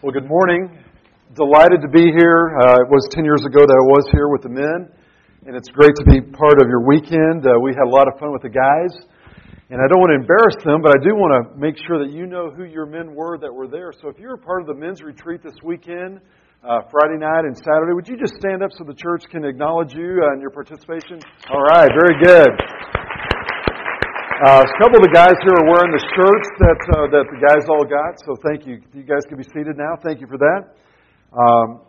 Well, good morning. Delighted to be here. Uh, it was 10 years ago that I was here with the men, and it's great to be part of your weekend. Uh, we had a lot of fun with the guys, and I don't want to embarrass them, but I do want to make sure that you know who your men were that were there. So if you're a part of the men's retreat this weekend, uh, Friday night and Saturday, would you just stand up so the church can acknowledge you and your participation? All right, very good. Uh, a couple of the guys here are wearing the shirts that uh, that the guys all got, so thank you. You guys can be seated now. Thank you for that. Um,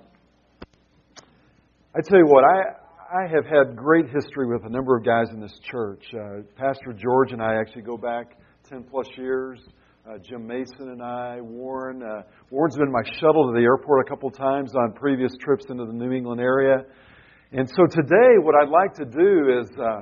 I tell you what, I I have had great history with a number of guys in this church. Uh, Pastor George and I actually go back ten plus years. Uh, Jim Mason and I, Warren. Uh, Warren's been my shuttle to the airport a couple times on previous trips into the New England area. And so today, what I'd like to do is uh,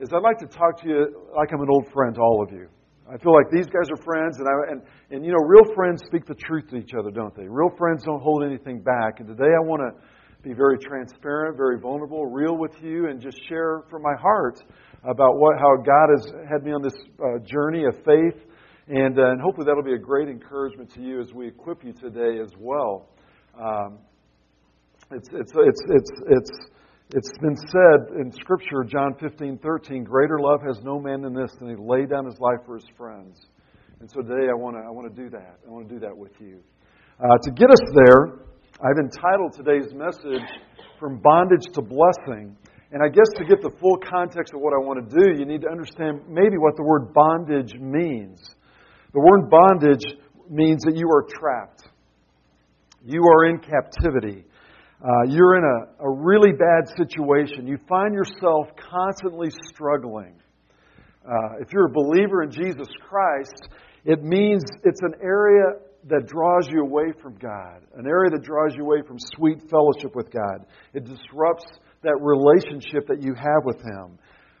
is I'd like to talk to you like I'm an old friend to all of you. I feel like these guys are friends, and, I, and, and you know, real friends speak the truth to each other, don't they? Real friends don't hold anything back. And today I want to be very transparent, very vulnerable, real with you, and just share from my heart about what, how God has had me on this uh, journey of faith. And, uh, and hopefully that'll be a great encouragement to you as we equip you today as well. Um, it's, it's, it's, it's, it's, it's been said in Scripture, John 15, 13, greater love has no man than this, than he laid down his life for his friends. And so today I want to, I want to do that. I want to do that with you. Uh, to get us there, I've entitled today's message, From Bondage to Blessing. And I guess to get the full context of what I want to do, you need to understand maybe what the word bondage means. The word bondage means that you are trapped, you are in captivity. Uh, you're in a, a really bad situation. You find yourself constantly struggling. Uh, if you're a believer in Jesus Christ, it means it's an area that draws you away from God, an area that draws you away from sweet fellowship with God. It disrupts that relationship that you have with Him.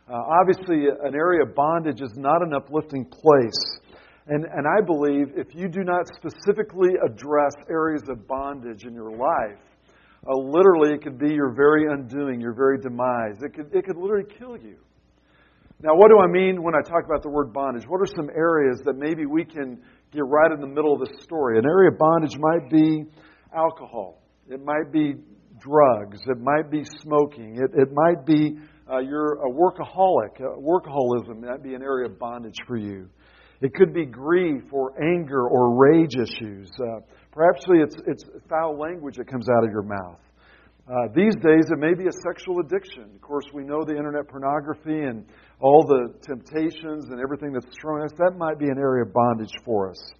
Uh, obviously, an area of bondage is not an uplifting place. And, and I believe if you do not specifically address areas of bondage in your life, uh, literally, it could be your very undoing, your very demise. It could, it could literally kill you. Now, what do I mean when I talk about the word bondage? What are some areas that maybe we can get right in the middle of this story? An area of bondage might be alcohol, it might be drugs, it might be smoking, it, it might be uh, you're a workaholic. Uh, workaholism might be an area of bondage for you. It could be grief or anger or rage issues. Uh, perhaps it's, it's foul language that comes out of your mouth. Uh, these days, it may be a sexual addiction. Of course, we know the internet pornography and all the temptations and everything that's thrown at us. That might be an area of bondage for us.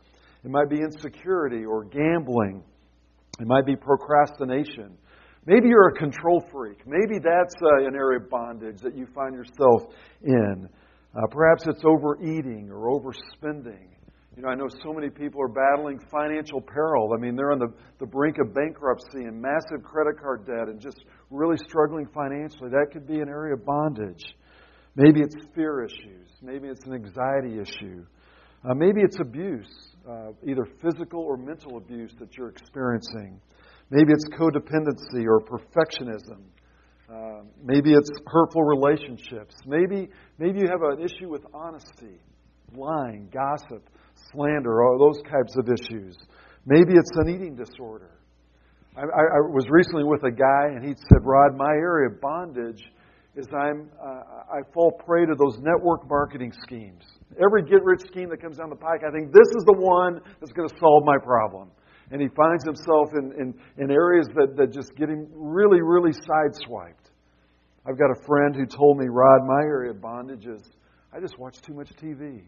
It might be insecurity or gambling. It might be procrastination. Maybe you're a control freak. Maybe that's uh, an area of bondage that you find yourself in. Uh, perhaps it's overeating or overspending. You know, I know so many people are battling financial peril. I mean, they're on the, the brink of bankruptcy and massive credit card debt and just really struggling financially. That could be an area of bondage. Maybe it's fear issues. Maybe it's an anxiety issue. Uh, maybe it's abuse, uh, either physical or mental abuse that you're experiencing. Maybe it's codependency or perfectionism. Uh, maybe it's hurtful relationships. Maybe, maybe you have an issue with honesty, lying, gossip, slander, all those types of issues. Maybe it's an eating disorder. I, I, I was recently with a guy, and he said, Rod, my area of bondage is I'm, uh, I fall prey to those network marketing schemes. Every get rich scheme that comes down the pike, I think this is the one that's going to solve my problem and he finds himself in, in, in areas that, that just get him really, really sideswiped. I've got a friend who told me, Rod, my area of bondage is I just watch too much TV.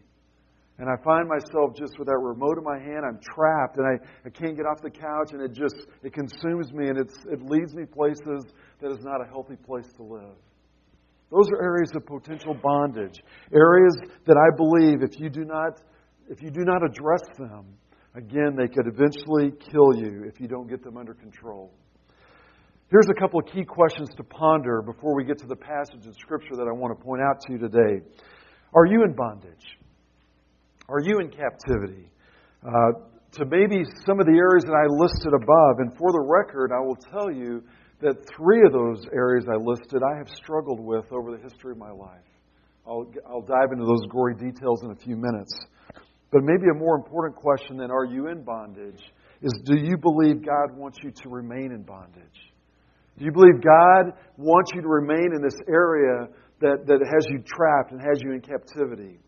And I find myself just with that remote in my hand, I'm trapped and I, I can't get off the couch and it just it consumes me and it's, it leads me places that is not a healthy place to live. Those are areas of potential bondage. Areas that I believe if you do not if you do not address them, Again, they could eventually kill you if you don't get them under control. Here's a couple of key questions to ponder before we get to the passage in Scripture that I want to point out to you today. Are you in bondage? Are you in captivity? Uh, to maybe some of the areas that I listed above, and for the record, I will tell you that three of those areas I listed I have struggled with over the history of my life. I'll, I'll dive into those gory details in a few minutes. But maybe a more important question than are you in bondage is do you believe God wants you to remain in bondage? Do you believe God wants you to remain in this area that, that has you trapped and has you in captivity?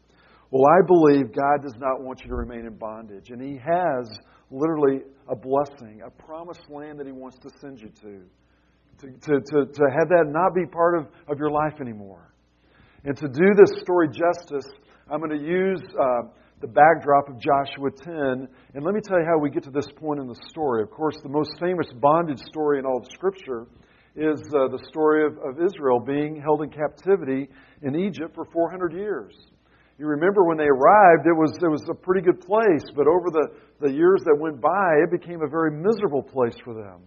Well, I believe God does not want you to remain in bondage. And He has literally a blessing, a promised land that He wants to send you to. To, to, to, to have that not be part of, of your life anymore. And to do this story justice, I'm going to use uh, the backdrop of Joshua 10. And let me tell you how we get to this point in the story. Of course, the most famous bondage story in all of Scripture is uh, the story of, of Israel being held in captivity in Egypt for 400 years. You remember when they arrived, it was, it was a pretty good place, but over the, the years that went by, it became a very miserable place for them.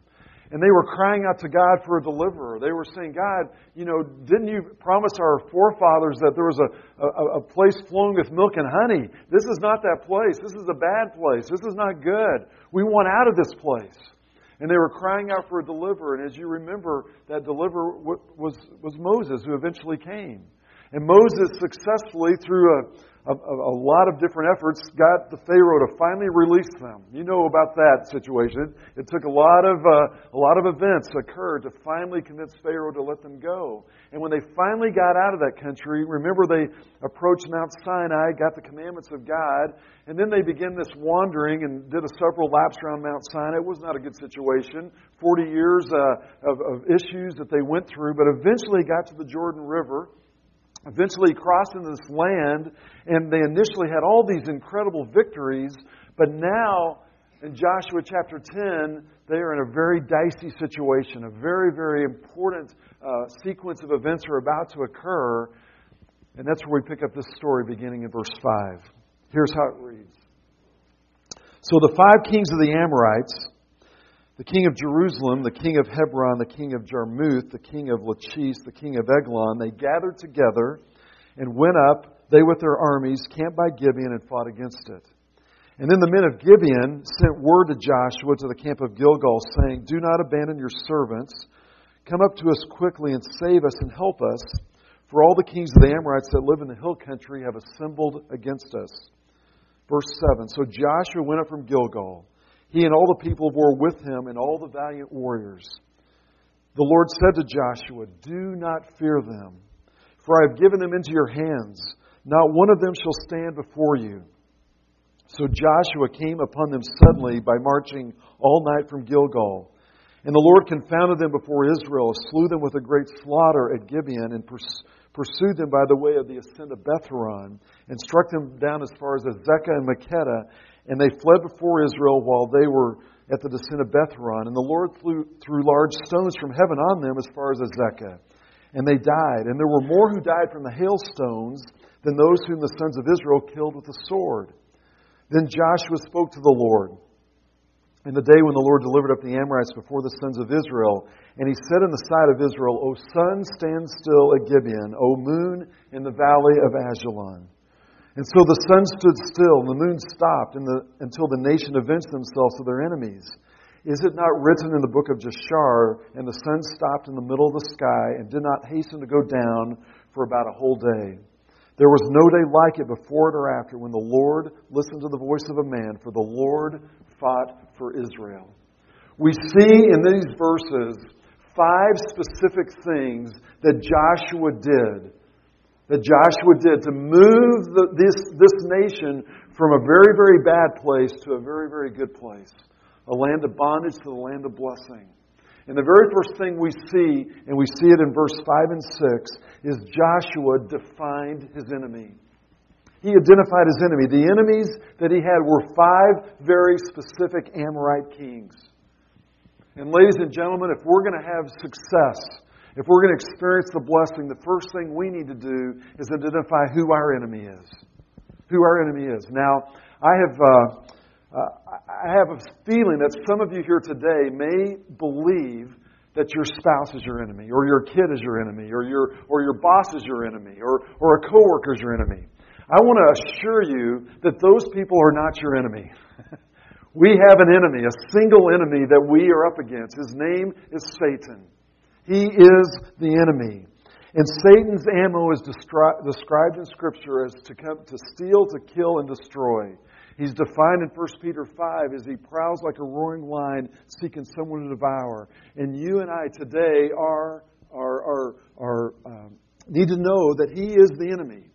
And they were crying out to God for a deliverer. They were saying, God, you know, didn't you promise our forefathers that there was a, a, a, place flowing with milk and honey? This is not that place. This is a bad place. This is not good. We want out of this place. And they were crying out for a deliverer. And as you remember, that deliverer was, was Moses, who eventually came. And Moses successfully, through a, a, a, lot of different efforts, got the Pharaoh to finally release them. You know about that situation. It took a lot of uh, a lot of events occurred to finally convince Pharaoh to let them go. And when they finally got out of that country, remember they approached Mount Sinai, got the commandments of God, and then they began this wandering and did a several laps around Mount Sinai. It was not a good situation. Forty years uh, of, of issues that they went through, but eventually got to the Jordan River eventually crossed into this land, and they initially had all these incredible victories, but now in Joshua chapter 10, they are in a very dicey situation. A very, very important uh, sequence of events are about to occur, and that's where we pick up this story beginning in verse 5. Here's how it reads So the five kings of the Amorites the king of Jerusalem, the king of Hebron, the king of Jarmuth, the king of Lachish, the king of Eglon, they gathered together and went up, they with their armies, camped by Gibeon, and fought against it. And then the men of Gibeon sent word to Joshua to the camp of Gilgal, saying, Do not abandon your servants. Come up to us quickly and save us and help us, for all the kings of the Amorites that live in the hill country have assembled against us. Verse 7 So Joshua went up from Gilgal he and all the people war with him and all the valiant warriors. The Lord said to Joshua, Do not fear them, for I have given them into your hands. Not one of them shall stand before you. So Joshua came upon them suddenly by marching all night from Gilgal. And the Lord confounded them before Israel, slew them with a great slaughter at Gibeon, and pursued them by the way of the ascent of Bethhoron, and struck them down as far as Azekah and Makkedah, and they fled before Israel while they were at the descent of Bethhoron. And the Lord threw, threw large stones from heaven on them as far as Azekah. And they died. And there were more who died from the hailstones than those whom the sons of Israel killed with the sword. Then Joshua spoke to the Lord in the day when the Lord delivered up the Amorites before the sons of Israel. And he said in the sight of Israel, O sun, stand still at Gibeon, O moon, in the valley of Ajalon. And so the sun stood still, and the moon stopped the, until the nation avenged themselves of their enemies. Is it not written in the book of Jashar, and the sun stopped in the middle of the sky and did not hasten to go down for about a whole day? There was no day like it before it or after when the Lord listened to the voice of a man, for the Lord fought for Israel. We see in these verses five specific things that Joshua did that Joshua did to move the, this, this nation from a very, very bad place to a very, very good place. A land of bondage to the land of blessing. And the very first thing we see, and we see it in verse 5 and 6, is Joshua defined his enemy. He identified his enemy. The enemies that he had were five very specific Amorite kings. And, ladies and gentlemen, if we're going to have success if we're going to experience the blessing, the first thing we need to do is identify who our enemy is. Who our enemy is. Now, I have, uh, uh, I have a feeling that some of you here today may believe that your spouse is your enemy, or your kid is your enemy, or your, or your boss is your enemy, or, or a coworker is your enemy. I want to assure you that those people are not your enemy. we have an enemy, a single enemy that we are up against. His name is Satan. He is the enemy. And Satan's ammo is described in Scripture as to come to steal, to kill, and destroy. He's defined in 1 Peter 5 as he prowls like a roaring lion seeking someone to devour. And you and I today are, are, are, are um, need to know that he is the enemy.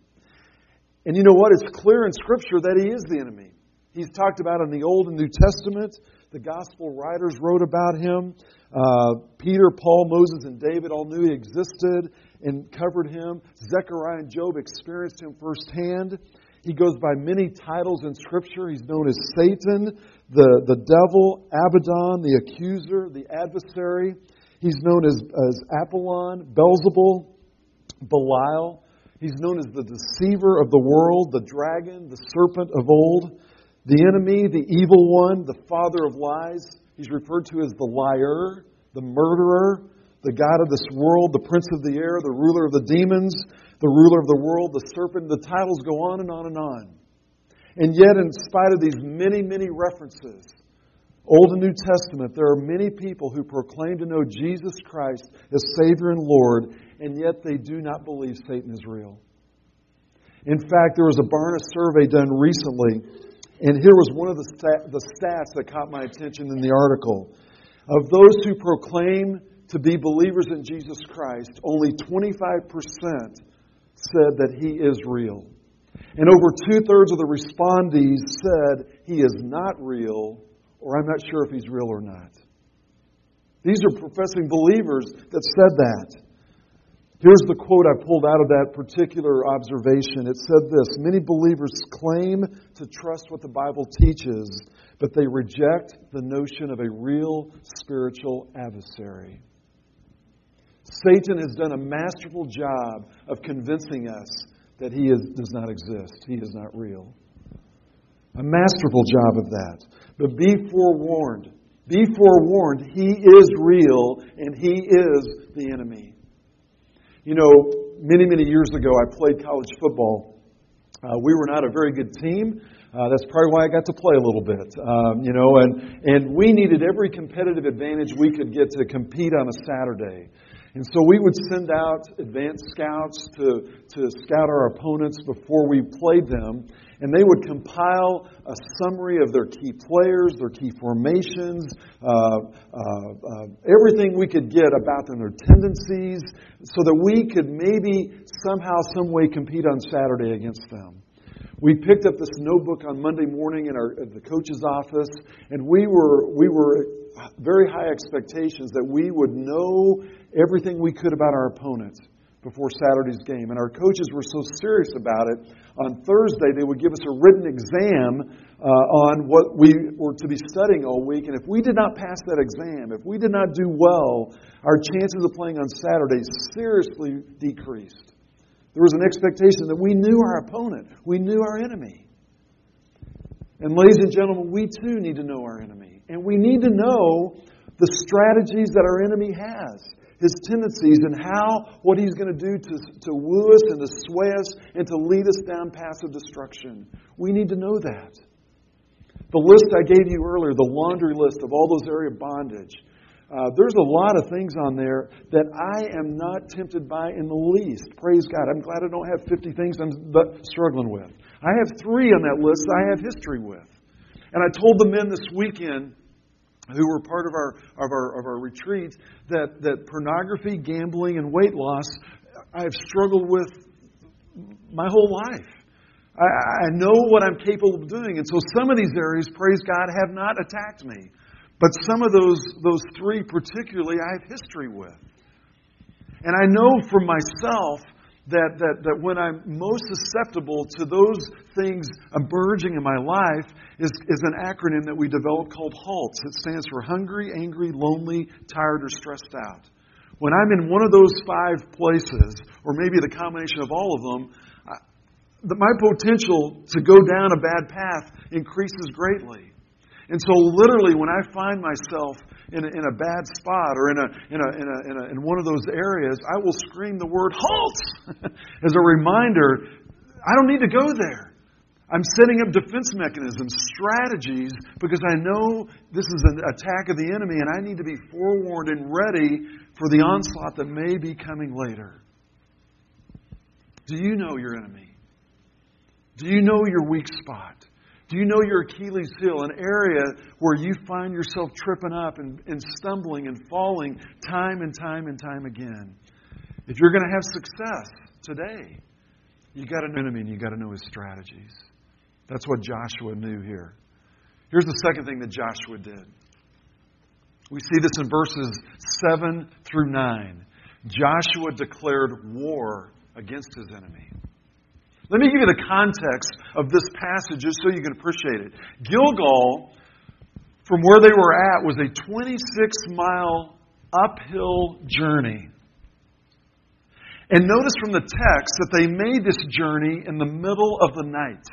And you know what? It's clear in Scripture that he is the enemy. He's talked about in the Old and New Testament. The gospel writers wrote about him. Uh, Peter, Paul, Moses, and David all knew he existed and covered him. Zechariah and Job experienced him firsthand. He goes by many titles in Scripture. He's known as Satan, the, the devil, Abaddon, the accuser, the adversary. He's known as, as Apollyon, Beelzebul, Belial. He's known as the deceiver of the world, the dragon, the serpent of old, the enemy, the evil one, the father of lies. He's referred to as the liar, the murderer, the God of this world, the prince of the air, the ruler of the demons, the ruler of the world, the serpent. The titles go on and on and on. And yet, in spite of these many, many references, Old and New Testament, there are many people who proclaim to know Jesus Christ as Savior and Lord, and yet they do not believe Satan is real. In fact, there was a Barna survey done recently, and here was one of the, stat- the stats that caught my attention in the article. Of those who proclaim to be believers in Jesus Christ, only 25% said that he is real. And over two thirds of the respondees said he is not real, or I'm not sure if he's real or not. These are professing believers that said that. Here's the quote I pulled out of that particular observation. It said this Many believers claim to trust what the Bible teaches, but they reject the notion of a real spiritual adversary. Satan has done a masterful job of convincing us that he is, does not exist, he is not real. A masterful job of that. But be forewarned. Be forewarned, he is real and he is the enemy. You know, many, many years ago, I played college football. Uh, we were not a very good team. Uh, that's probably why I got to play a little bit, um, you know, and, and we needed every competitive advantage we could get to compete on a Saturday. And so we would send out advanced scouts to, to scout our opponents before we played them, and they would compile a summary of their key players, their key formations, uh, uh, uh, everything we could get about them, their tendencies, so that we could maybe somehow, some way compete on Saturday against them. We picked up this notebook on Monday morning in our at the coach's office, and we were we were very high expectations that we would know everything we could about our opponents before Saturday's game. And our coaches were so serious about it. On Thursday, they would give us a written exam uh, on what we were to be studying all week. And if we did not pass that exam, if we did not do well, our chances of playing on Saturday seriously decreased. There was an expectation that we knew our opponent, we knew our enemy. And, ladies and gentlemen, we too need to know our enemy. And we need to know the strategies that our enemy has his tendencies and how, what he's going to do to, to woo us and to sway us and to lead us down paths of destruction. We need to know that. The list I gave you earlier, the laundry list of all those areas of bondage, uh, there's a lot of things on there that I am not tempted by in the least. Praise God. I'm glad I don't have 50 things I'm struggling with. I have three on that list that I have history with. And I told the men this weekend, who were part of our, of our, of our retreat that, that pornography, gambling, and weight loss I have struggled with my whole life. I, I know what I'm capable of doing. And so some of these areas, praise God, have not attacked me. But some of those, those three particularly, I have history with. And I know for myself that, that, that when I'm most susceptible to those things emerging in my life is, is an acronym that we developed called HALTS. It stands for hungry, angry, lonely, tired, or stressed out. When I'm in one of those five places, or maybe the combination of all of them, I, the, my potential to go down a bad path increases greatly. And so, literally, when I find myself in a, in a bad spot or in, a, in, a, in, a, in, a, in one of those areas, I will scream the word halt as a reminder I don't need to go there. I'm setting up defense mechanisms, strategies, because I know this is an attack of the enemy and I need to be forewarned and ready for the onslaught that may be coming later. Do you know your enemy? Do you know your weak spot? Do you know your Achilles heel, an area where you find yourself tripping up and, and stumbling and falling time and time and time again? If you're going to have success today, you got to know him and you got to know his strategies. That's what Joshua knew here. Here's the second thing that Joshua did. We see this in verses 7 through 9. Joshua declared war against his enemy. Let me give you the context of this passage just so you can appreciate it. Gilgal, from where they were at, was a 26 mile uphill journey. And notice from the text that they made this journey in the middle of the night.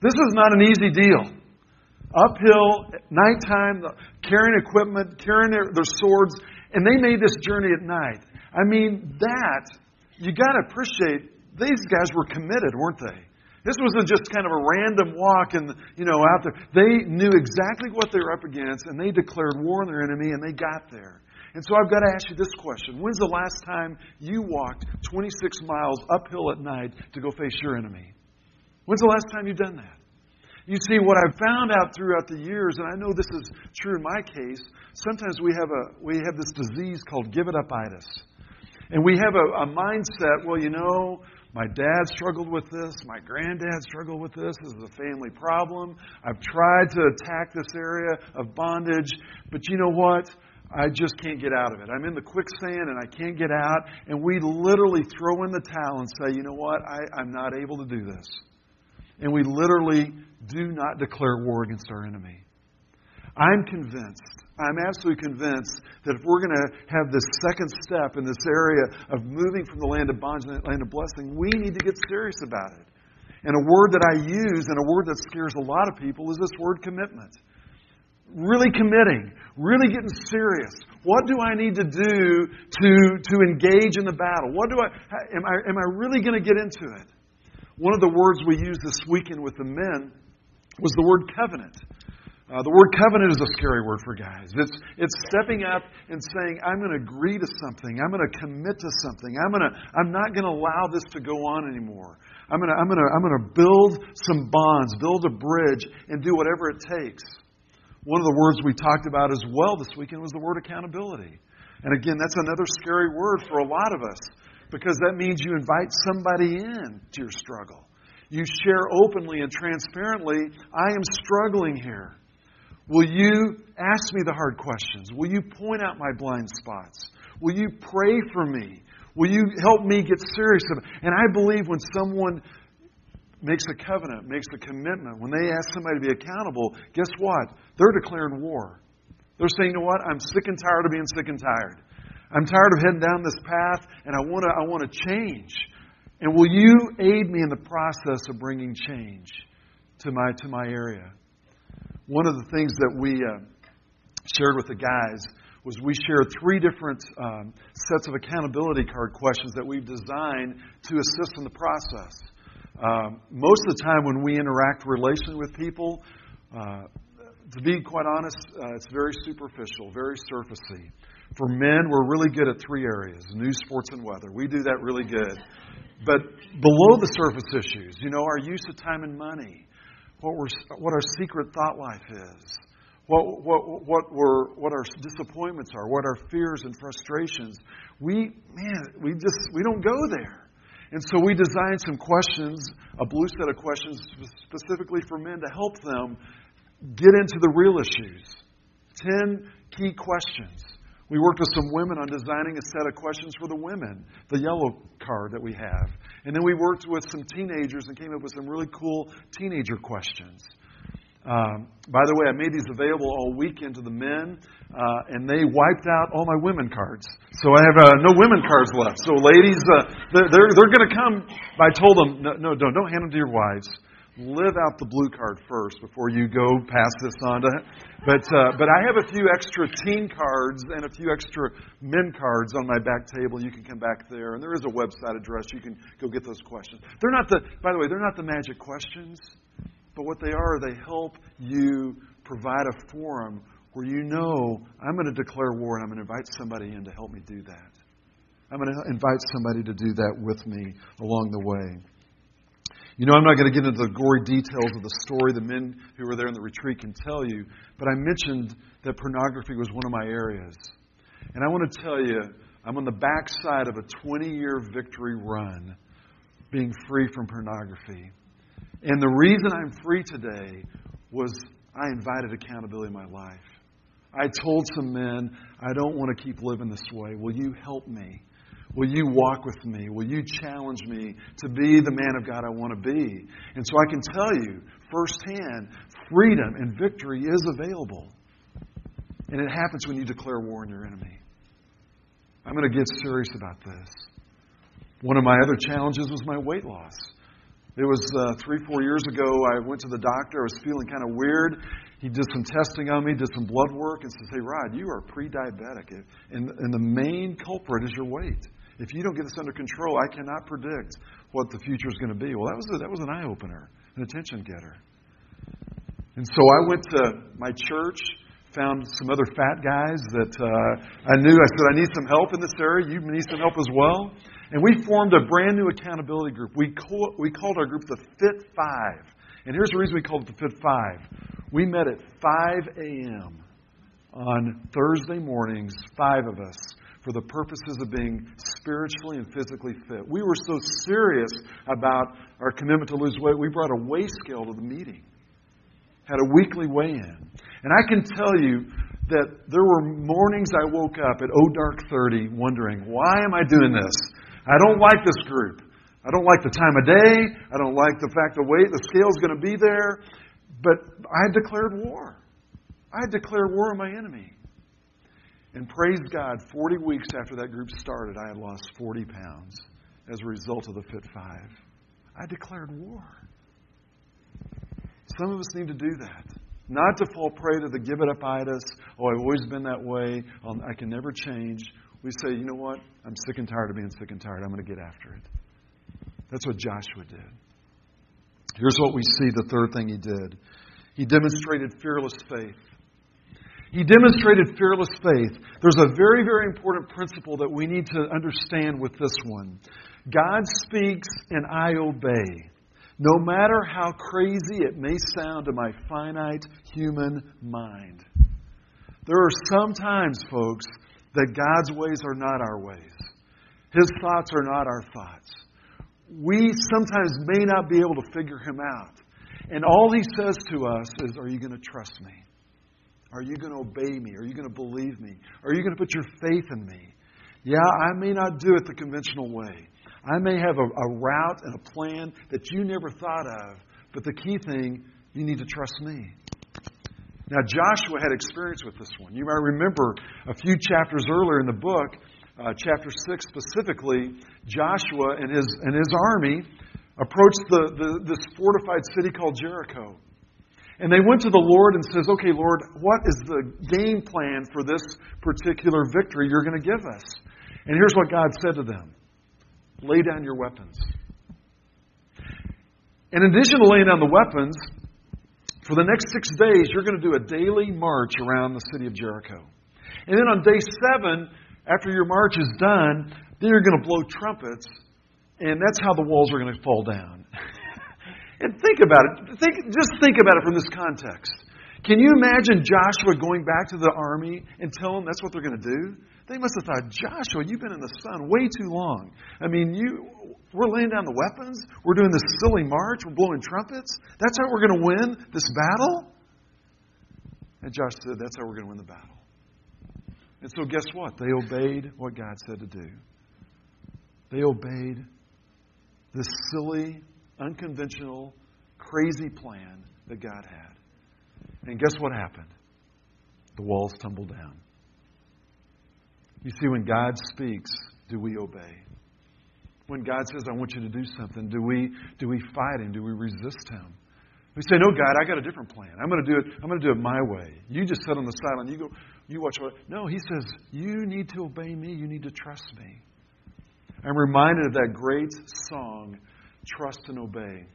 This is not an easy deal. Uphill, nighttime, carrying equipment, carrying their, their swords, and they made this journey at night. I mean, that, you got to appreciate, these guys were committed, weren't they? This wasn't just kind of a random walk and, you know, out there. They knew exactly what they were up against, and they declared war on their enemy, and they got there. And so I've got to ask you this question When's the last time you walked 26 miles uphill at night to go face your enemy? When's the last time you've done that? You see, what I've found out throughout the years, and I know this is true in my case, sometimes we have, a, we have this disease called give it upitis. And we have a, a mindset, well, you know, my dad struggled with this. My granddad struggled with this. This is a family problem. I've tried to attack this area of bondage, but you know what? I just can't get out of it. I'm in the quicksand and I can't get out. And we literally throw in the towel and say, you know what? I, I'm not able to do this. And we literally do not declare war against our enemy. I'm convinced, I'm absolutely convinced that if we're going to have this second step in this area of moving from the land of bondage to the land of blessing, we need to get serious about it. And a word that I use and a word that scares a lot of people is this word commitment. Really committing, really getting serious. What do I need to do to, to engage in the battle? What do I, am I, am I really going to get into it? One of the words we used this weekend with the men was the word covenant. Uh, the word covenant is a scary word for guys. It's, it's stepping up and saying, I'm going to agree to something. I'm going to commit to something. I'm, going to, I'm not going to allow this to go on anymore. I'm going, to, I'm, going to, I'm going to build some bonds, build a bridge, and do whatever it takes. One of the words we talked about as well this weekend was the word accountability. And again, that's another scary word for a lot of us because that means you invite somebody in to your struggle. You share openly and transparently, I am struggling here. Will you ask me the hard questions? Will you point out my blind spots? Will you pray for me? Will you help me get serious? And I believe when someone makes a covenant, makes a commitment, when they ask somebody to be accountable, guess what? They're declaring war. They're saying, you know what? I'm sick and tired of being sick and tired. I'm tired of heading down this path, and I want to I want to change. And will you aid me in the process of bringing change to my to my area? One of the things that we uh, shared with the guys was we shared three different um, sets of accountability card questions that we've designed to assist in the process. Um, most of the time, when we interact relationally with people, uh, to be quite honest, uh, it's very superficial, very surfacey. For men, we're really good at three areas news, sports, and weather. We do that really good. But below the surface issues, you know, our use of time and money, what, we're, what our secret thought life is, what, what, what, we're, what our disappointments are, what our fears and frustrations, we, man, we just, we don't go there. And so we designed some questions, a blue set of questions specifically for men to help them get into the real issues. Ten key questions we worked with some women on designing a set of questions for the women, the yellow card that we have. And then we worked with some teenagers and came up with some really cool teenager questions. Um, by the way, I made these available all weekend to the men, uh, and they wiped out all my women cards. So I have uh, no women cards left. So, ladies, uh, they're, they're, they're going to come. I told them, no, no, don't, don't hand them to your wives live out the blue card first before you go pass this on to. But uh, but I have a few extra teen cards and a few extra men cards on my back table. You can come back there, and there is a website address. You can go get those questions. They're not the. By the way, they're not the magic questions, but what they are, they help you provide a forum where you know I'm going to declare war and I'm going to invite somebody in to help me do that. I'm going to invite somebody to do that with me along the way. You know, I'm not going to get into the gory details of the story. The men who were there in the retreat can tell you. But I mentioned that pornography was one of my areas. And I want to tell you, I'm on the backside of a 20 year victory run being free from pornography. And the reason I'm free today was I invited accountability in my life. I told some men, I don't want to keep living this way. Will you help me? Will you walk with me? Will you challenge me to be the man of God I want to be? And so I can tell you firsthand freedom and victory is available. And it happens when you declare war on your enemy. I'm going to get serious about this. One of my other challenges was my weight loss. It was uh, three, four years ago. I went to the doctor. I was feeling kind of weird. He did some testing on me, did some blood work, and says, Hey, Rod, you are pre diabetic. And, and the main culprit is your weight. If you don't get this under control, I cannot predict what the future is going to be. Well, that was, a, that was an eye opener, an attention getter. And so I went to my church, found some other fat guys that uh, I knew. I said, I need some help in this area. You need some help as well. And we formed a brand new accountability group. We, call, we called our group the Fit Five. And here's the reason we called it the Fit Five. We met at 5 a.m. on Thursday mornings, five of us, for the purposes of being spiritually and physically fit. We were so serious about our commitment to lose weight, we brought a weigh scale to the meeting, had a weekly weigh in. And I can tell you that there were mornings I woke up at oh dark 30 wondering, why am I doing this? I don't like this group. I don't like the time of day. I don't like the fact the weight, the scale's going to be there. But I had declared war. I had declared war on my enemy. And praise God, 40 weeks after that group started, I had lost 40 pounds as a result of the Fit Five. I declared war. Some of us need to do that. Not to fall prey to the give it up itis. Oh, I've always been that way. I can never change. We say, you know what? I'm sick and tired of being sick and tired. I'm going to get after it. That's what Joshua did. Here's what we see the third thing he did he demonstrated fearless faith. He demonstrated fearless faith. There's a very, very important principle that we need to understand with this one God speaks and I obey. No matter how crazy it may sound to my finite human mind. There are some times, folks, that God's ways are not our ways. His thoughts are not our thoughts. We sometimes may not be able to figure Him out. And all He says to us is, Are you going to trust me? Are you going to obey me? Are you going to believe me? Are you going to put your faith in me? Yeah, I may not do it the conventional way. I may have a, a route and a plan that you never thought of, but the key thing, you need to trust me. Now, Joshua had experience with this one. You might remember a few chapters earlier in the book, uh, chapter 6 specifically, Joshua and his, and his army approached the, the, this fortified city called Jericho. And they went to the Lord and says, "Okay, Lord, what is the game plan for this particular victory you're going to give us?" And here's what God said to them: "Lay down your weapons." In addition to laying down the weapons, for the next six days, you're going to do a daily march around the city of Jericho. And then on day seven, after your march is done, then you're going to blow trumpets, and that's how the walls are going to fall down. And think about it. Think, just think about it from this context. Can you imagine Joshua going back to the army and telling them that's what they're going to do? They must have thought, Joshua, you've been in the sun way too long. I mean, you, we're laying down the weapons. We're doing this silly march. We're blowing trumpets. That's how we're going to win this battle? And Josh said, that's how we're going to win the battle. And so, guess what? They obeyed what God said to do. They obeyed this silly unconventional, crazy plan that God had. And guess what happened? The walls tumbled down. You see, when God speaks, do we obey? When God says, I want you to do something, do we, do we fight Him? Do we resist Him? We say, No, God, I got a different plan. I'm going to do it. I'm going to do it my way. You just sit on the sideline. You go. You watch? No, He says, You need to obey me. You need to trust me. I'm reminded of that great song trust and obey.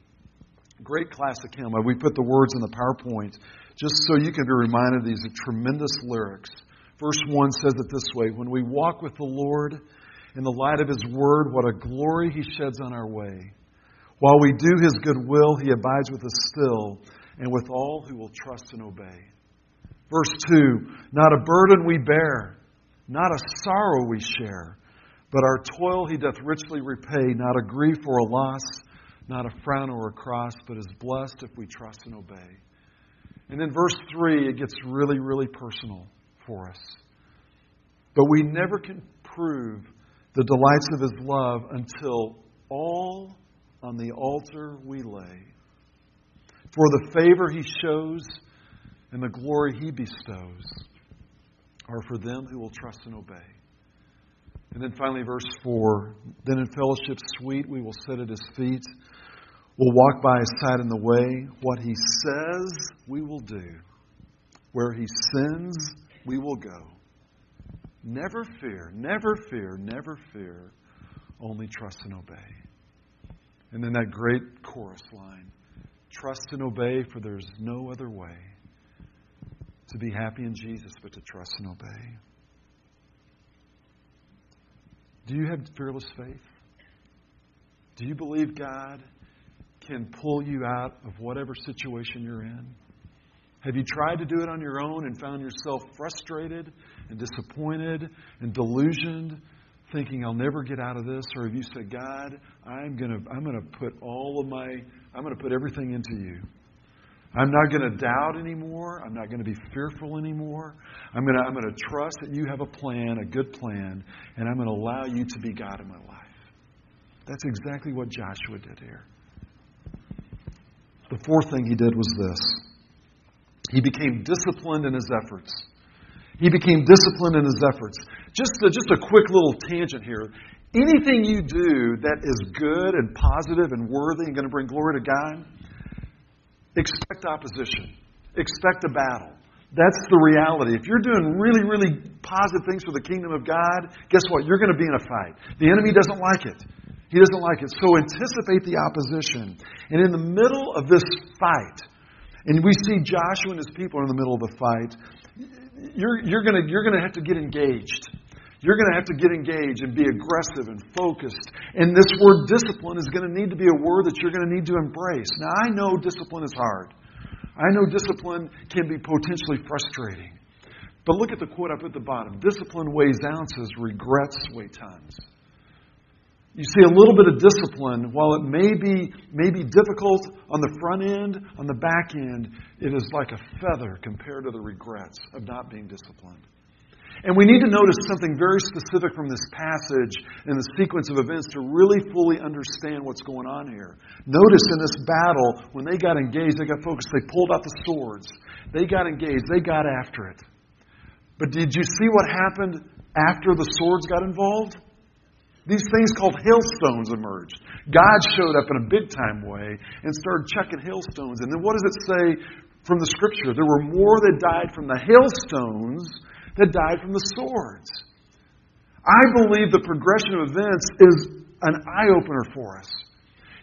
Great classic hymn. We put the words in the PowerPoint just so you can be reminded of these tremendous lyrics. Verse 1 says it this way When we walk with the Lord in the light of His Word, what a glory He sheds on our way. While we do his good will, he abides with us still, and with all who will trust and obey. Verse 2 Not a burden we bear, not a sorrow we share, but our toil he doth richly repay, not a grief or a loss, not a frown or a cross, but is blessed if we trust and obey. And then verse 3, it gets really, really personal for us. But we never can prove the delights of his love until all on the altar we lay. For the favor he shows and the glory he bestows are for them who will trust and obey. And then finally, verse 4 Then in fellowship sweet we will sit at his feet. We'll walk by his side in the way. What he says, we will do. Where he sends, we will go. Never fear, never fear, never fear. Only trust and obey. And then that great chorus line trust and obey, for there's no other way to be happy in Jesus but to trust and obey. Do you have fearless faith? Do you believe God can pull you out of whatever situation you're in? Have you tried to do it on your own and found yourself frustrated and disappointed and delusioned, thinking I'll never get out of this? Or have you said, God, I'm to I'm to put all of my I'm to put everything into you. I'm not going to doubt anymore. I'm not going to be fearful anymore. I'm going to, I'm going to trust that you have a plan, a good plan, and I'm going to allow you to be God in my life. That's exactly what Joshua did here. The fourth thing he did was this he became disciplined in his efforts. He became disciplined in his efforts. Just a, just a quick little tangent here. Anything you do that is good and positive and worthy and going to bring glory to God, expect opposition, expect a battle. That's the reality. If you're doing really, really positive things for the kingdom of God, guess what? You're going to be in a fight. The enemy doesn't like it. He doesn't like it. So anticipate the opposition. And in the middle of this fight, and we see Joshua and his people in the middle of the fight, you're, you're going you're to have to get engaged. You're going to have to get engaged and be aggressive and focused. And this word discipline is going to need to be a word that you're going to need to embrace. Now, I know discipline is hard. I know discipline can be potentially frustrating. But look at the quote up at the bottom discipline weighs ounces, regrets weigh tons. You see, a little bit of discipline, while it may be, may be difficult on the front end, on the back end, it is like a feather compared to the regrets of not being disciplined. And we need to notice something very specific from this passage and the sequence of events to really fully understand what's going on here. Notice in this battle, when they got engaged, they got focused, they pulled out the swords. They got engaged, they got after it. But did you see what happened after the swords got involved? These things called hailstones emerged. God showed up in a big time way and started chucking hailstones. And then what does it say from the scripture? There were more that died from the hailstones that died from the swords. I believe the progression of events is an eye opener for us.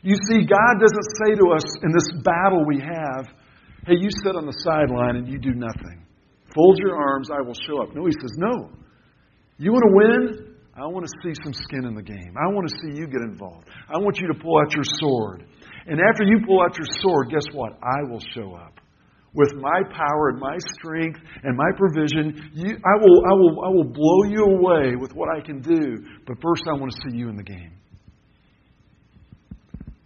You see, God doesn't say to us in this battle we have, hey, you sit on the sideline and you do nothing. Fold your arms, I will show up. No, He says, no. You want to win? I want to see some skin in the game. I want to see you get involved. I want you to pull out your sword. And after you pull out your sword, guess what? I will show up with my power and my strength and my provision. You, I, will, I, will, I will blow you away with what I can do. But first, I want to see you in the game.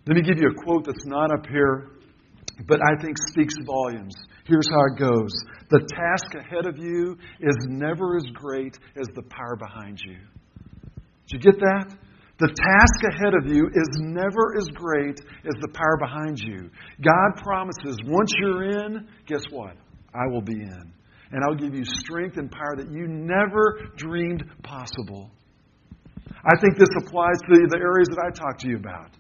Let me give you a quote that's not up here, but I think speaks volumes. Here's how it goes The task ahead of you is never as great as the power behind you. Did you get that? The task ahead of you is never as great as the power behind you. God promises once you're in, guess what? I will be in. And I'll give you strength and power that you never dreamed possible. I think this applies to the areas that I talked to you about.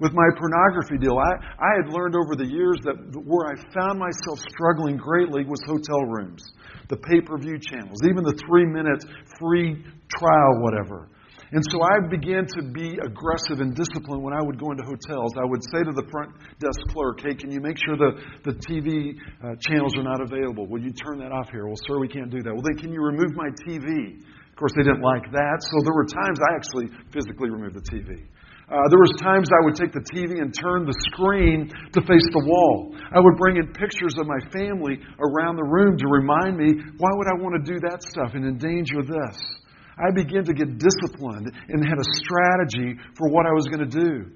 With my pornography deal, I, I had learned over the years that where I found myself struggling greatly was hotel rooms, the pay per view channels, even the three minute free trial, whatever. And so I began to be aggressive and disciplined when I would go into hotels. I would say to the front desk clerk, hey, can you make sure the, the TV uh, channels are not available? Will you turn that off here? Well, sir, we can't do that. Well, then can you remove my TV? Of course, they didn't like that, so there were times I actually physically removed the TV. Uh, there was times I would take the TV and turn the screen to face the wall. I would bring in pictures of my family around the room to remind me, why would I want to do that stuff and endanger this? I began to get disciplined and had a strategy for what I was going to do.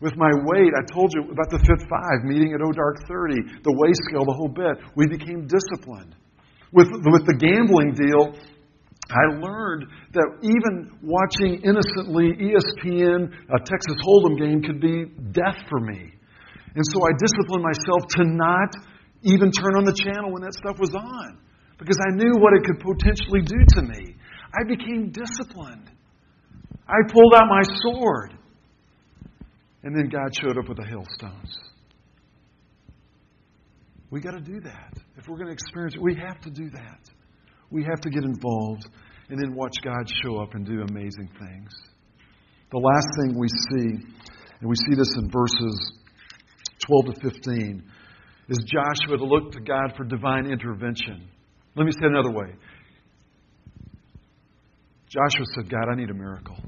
With my weight, I told you about the Fit Five meeting at ODark 30, the weigh scale, the whole bit. We became disciplined. With, with the gambling deal, I learned that even watching innocently ESPN, a Texas Hold'em game, could be death for me. And so I disciplined myself to not even turn on the channel when that stuff was on because I knew what it could potentially do to me. I became disciplined. I pulled out my sword. And then God showed up with the hailstones. We got to do that. If we're going to experience it, we have to do that. We have to get involved and then watch God show up and do amazing things. The last thing we see, and we see this in verses 12 to 15, is Joshua to look to God for divine intervention. Let me say it another way. Joshua said, God, I need a miracle.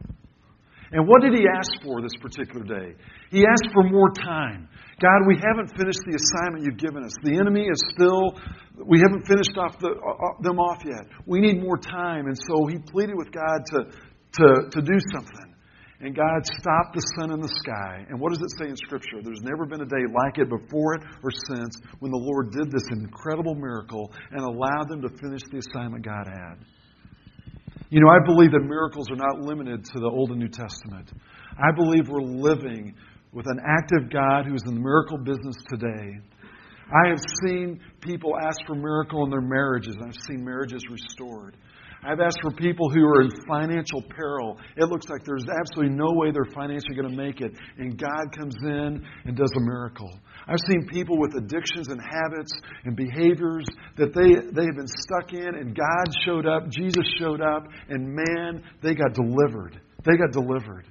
And what did he ask for this particular day? He asked for more time. God, we haven't finished the assignment you've given us. The enemy is still, we haven't finished off the, uh, them off yet. We need more time. And so he pleaded with God to, to, to do something. And God stopped the sun in the sky. And what does it say in Scripture? There's never been a day like it before it or since when the Lord did this incredible miracle and allowed them to finish the assignment God had. You know, I believe that miracles are not limited to the Old and New Testament. I believe we're living with an active God who's in the miracle business today. I have seen people ask for miracle in their marriages. and I've seen marriages restored. I've asked for people who are in financial peril. It looks like there's absolutely no way they're financially going to make it. And God comes in and does a miracle. I've seen people with addictions and habits and behaviors that they, they have been stuck in, and God showed up, Jesus showed up, and man, they got delivered. They got delivered.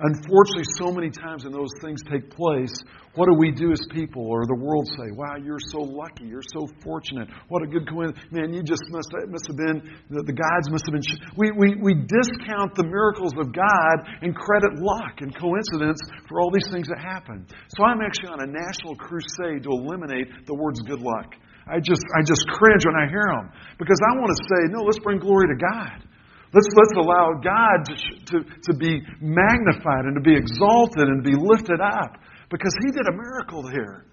Unfortunately, so many times when those things take place, what do we do as people or the world say? Wow, you're so lucky. You're so fortunate. What a good coincidence. Man, you just must, must have been, the, the gods must have been. We, we, we discount the miracles of God and credit luck and coincidence for all these things that happen. So I'm actually on a national crusade to eliminate the words good luck. I just, I just cringe when I hear them because I want to say, no, let's bring glory to God. Let's, let's allow God to, to, to be magnified and to be exalted and to be lifted up because He did a miracle here.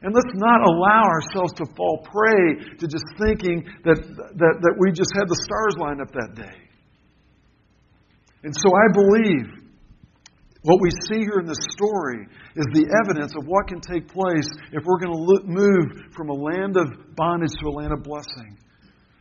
And let's not allow ourselves to fall prey to just thinking that, that, that we just had the stars lined up that day. And so I believe what we see here in this story is the evidence of what can take place if we're going to move from a land of bondage to a land of blessing.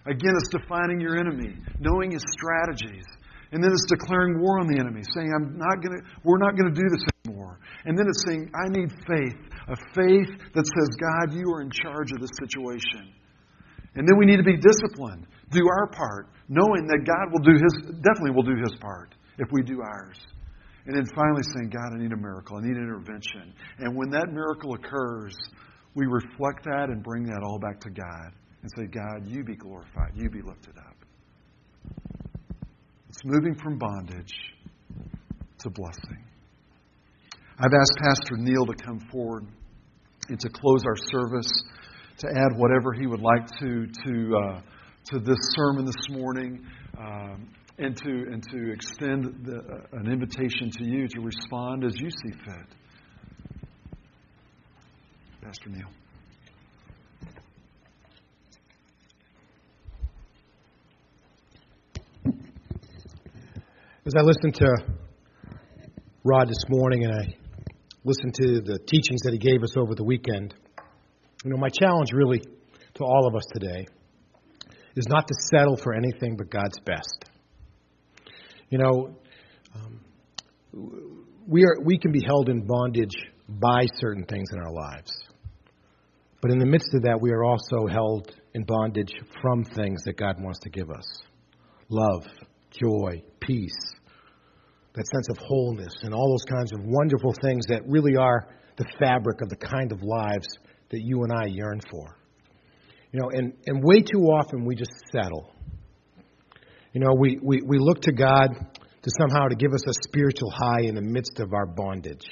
Again, it's defining your enemy, knowing his strategies. And then it's declaring war on the enemy, saying, I'm not gonna, we're not going to do this anymore. And then it's saying, I need faith, a faith that says, God, you are in charge of this situation. And then we need to be disciplined, do our part, knowing that God will do his, definitely will do his part if we do ours. And then finally saying, God, I need a miracle. I need intervention. And when that miracle occurs, we reflect that and bring that all back to God and say, God, you be glorified, you be lifted up. It's moving from bondage to blessing. I've asked Pastor Neil to come forward and to close our service, to add whatever he would like to to uh, to this sermon this morning, um, and to and to extend the, uh, an invitation to you to respond as you see fit. Pastor Neil. As I listened to Rod this morning and I listened to the teachings that he gave us over the weekend, you know, my challenge really to all of us today is not to settle for anything but God's best. You know, um, we are we can be held in bondage by certain things in our lives. But in the midst of that, we are also held in bondage from things that God wants to give us. Love, joy, peace, that sense of wholeness, and all those kinds of wonderful things that really are the fabric of the kind of lives that you and I yearn for. You know, and, and way too often we just settle. You know, we, we, we look to God to somehow to give us a spiritual high in the midst of our bondage.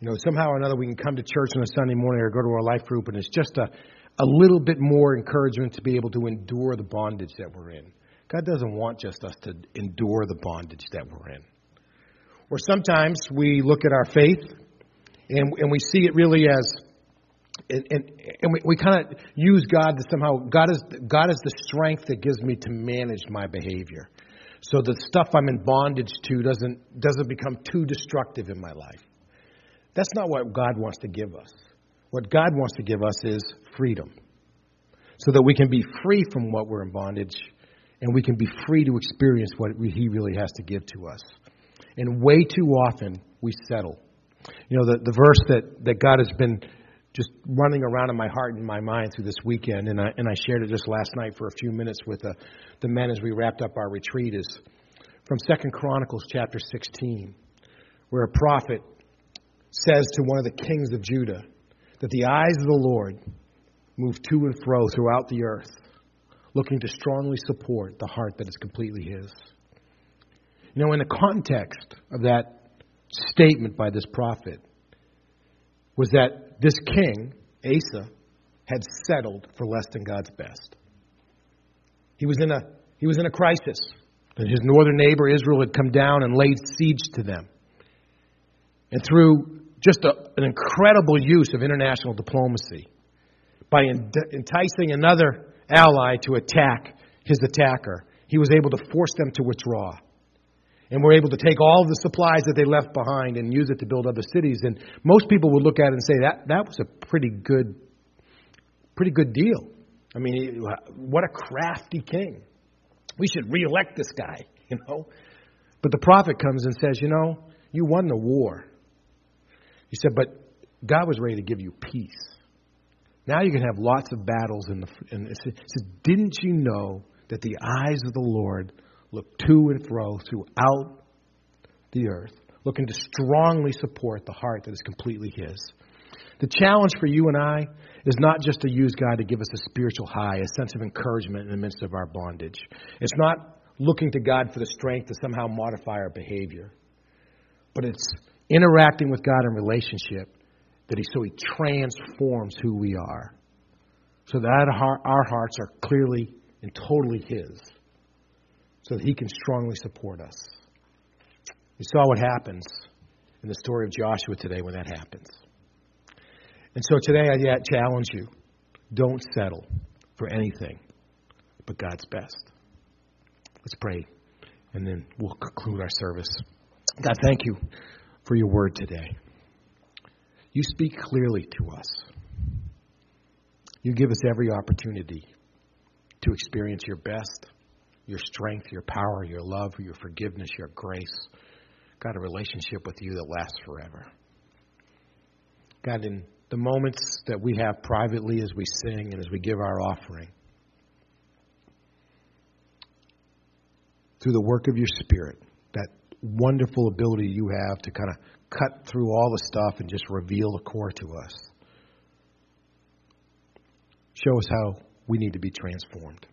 You know, somehow or another we can come to church on a Sunday morning or go to our life group and it's just a, a little bit more encouragement to be able to endure the bondage that we're in. God doesn't want just us to endure the bondage that we're in. Or sometimes we look at our faith and, and we see it really as and, and, and we, we kind of use God to somehow God is God is the strength that gives me to manage my behavior. So the stuff I'm in bondage to doesn't doesn't become too destructive in my life. That's not what God wants to give us. What God wants to give us is freedom. So that we can be free from what we're in bondage and we can be free to experience what He really has to give to us. And way too often we settle. You know, the, the verse that, that God has been just running around in my heart and my mind through this weekend, and I, and I shared it just last night for a few minutes with the, the men as we wrapped up our retreat, is from Second Chronicles chapter 16, where a prophet says to one of the kings of Judah that the eyes of the Lord move to and fro throughout the earth, looking to strongly support the heart that is completely His. You know, in the context of that statement by this prophet, was that this king, Asa, had settled for less than God's best. He was in a, he was in a crisis. And his northern neighbor Israel had come down and laid siege to them. And through just a, an incredible use of international diplomacy, by enticing another ally to attack his attacker, he was able to force them to withdraw and were able to take all of the supplies that they left behind and use it to build other cities. And most people would look at it and say that that was a pretty good, pretty good deal. I mean, what a crafty king. We should reelect this guy, you know. But the prophet comes and says, you know, you won the war. He said, but God was ready to give you peace. Now you can have lots of battles in the. In he says, didn't you know that the eyes of the Lord look to and fro throughout the earth, looking to strongly support the heart that is completely His. The challenge for you and I is not just to use God to give us a spiritual high, a sense of encouragement in the midst of our bondage. It's not looking to God for the strength to somehow modify our behavior, but it's interacting with God in relationship that He so He transforms who we are, so that our our hearts are clearly and totally His so that he can strongly support us. You saw what happens in the story of Joshua today when that happens. And so today I challenge you don't settle for anything but God's best. Let's pray, and then we'll conclude our service. God, thank you for your word today. You speak clearly to us. You give us every opportunity to experience your best your strength, your power, your love, your forgiveness, your grace. God, a relationship with you that lasts forever. God, in the moments that we have privately as we sing and as we give our offering, through the work of your Spirit, wonderful ability you have to kind of cut through all the stuff and just reveal the core to us. Show us how we need to be transformed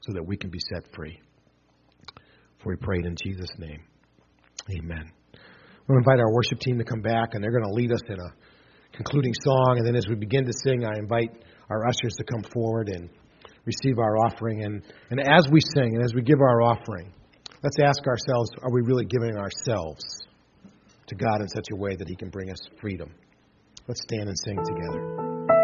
so that we can be set free. For we prayed in Jesus' name. Amen. We'll invite our worship team to come back, and they're going to lead us in a concluding song. And then as we begin to sing, I invite our ushers to come forward and receive our offering. And, and as we sing and as we give our offering, let's ask ourselves are we really giving ourselves to God in such a way that He can bring us freedom? Let's stand and sing together.